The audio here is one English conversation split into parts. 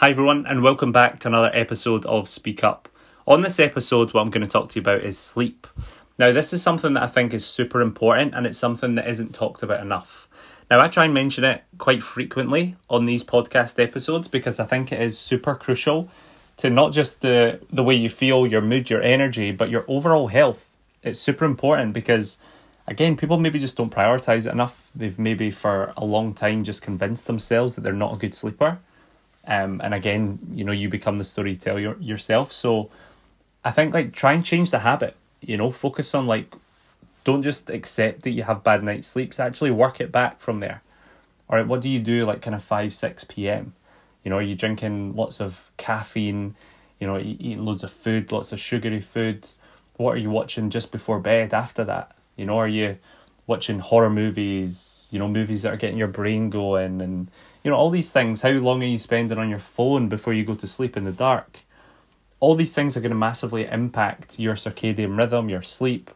Hi, everyone, and welcome back to another episode of Speak Up. On this episode, what I'm going to talk to you about is sleep. Now, this is something that I think is super important and it's something that isn't talked about enough. Now, I try and mention it quite frequently on these podcast episodes because I think it is super crucial to not just the, the way you feel, your mood, your energy, but your overall health. It's super important because, again, people maybe just don't prioritize it enough. They've maybe for a long time just convinced themselves that they're not a good sleeper. Um, and again, you know, you become the storyteller yourself. So I think like try and change the habit, you know, focus on like, don't just accept that you have bad night sleeps, actually work it back from there. All right, what do you do like kind of 5, 6 p.m.? You know, are you drinking lots of caffeine? You know, eating loads of food, lots of sugary food? What are you watching just before bed after that? You know, are you watching horror movies, you know, movies that are getting your brain going and, you know, all these things. How long are you spending on your phone before you go to sleep in the dark? All these things are going to massively impact your circadian rhythm, your sleep.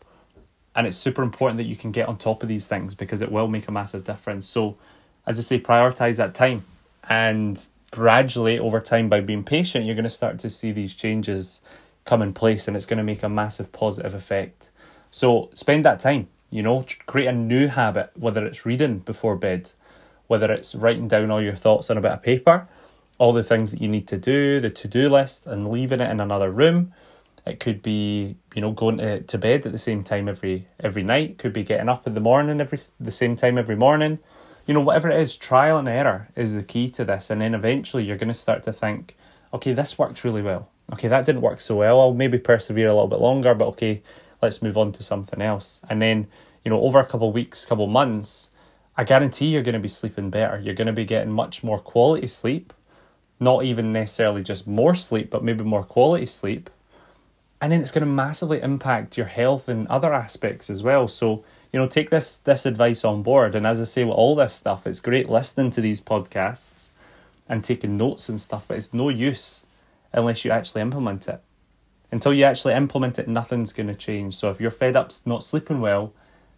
And it's super important that you can get on top of these things because it will make a massive difference. So, as I say, prioritize that time. And gradually over time by being patient you're going to start to see these changes come in place and it's going to make a massive positive effect so spend that time you know create a new habit whether it's reading before bed whether it's writing down all your thoughts on a bit of paper all the things that you need to do the to-do list and leaving it in another room it could be you know going to, to bed at the same time every every night could be getting up in the morning every the same time every morning you know, whatever it is, trial and error is the key to this. And then eventually you're going to start to think, okay, this works really well. Okay, that didn't work so well. I'll maybe persevere a little bit longer, but okay, let's move on to something else. And then, you know, over a couple weeks, couple months, I guarantee you're going to be sleeping better. You're going to be getting much more quality sleep, not even necessarily just more sleep, but maybe more quality sleep. And then it's going to massively impact your health and other aspects as well. So, you know, take this this advice on board. And as I say with all this stuff, it's great listening to these podcasts and taking notes and stuff, but it's no use unless you actually implement it. Until you actually implement it, nothing's going to change. So if you're fed up not sleeping well,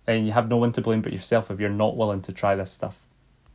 then you have no one to blame but yourself if you're not willing to try this stuff.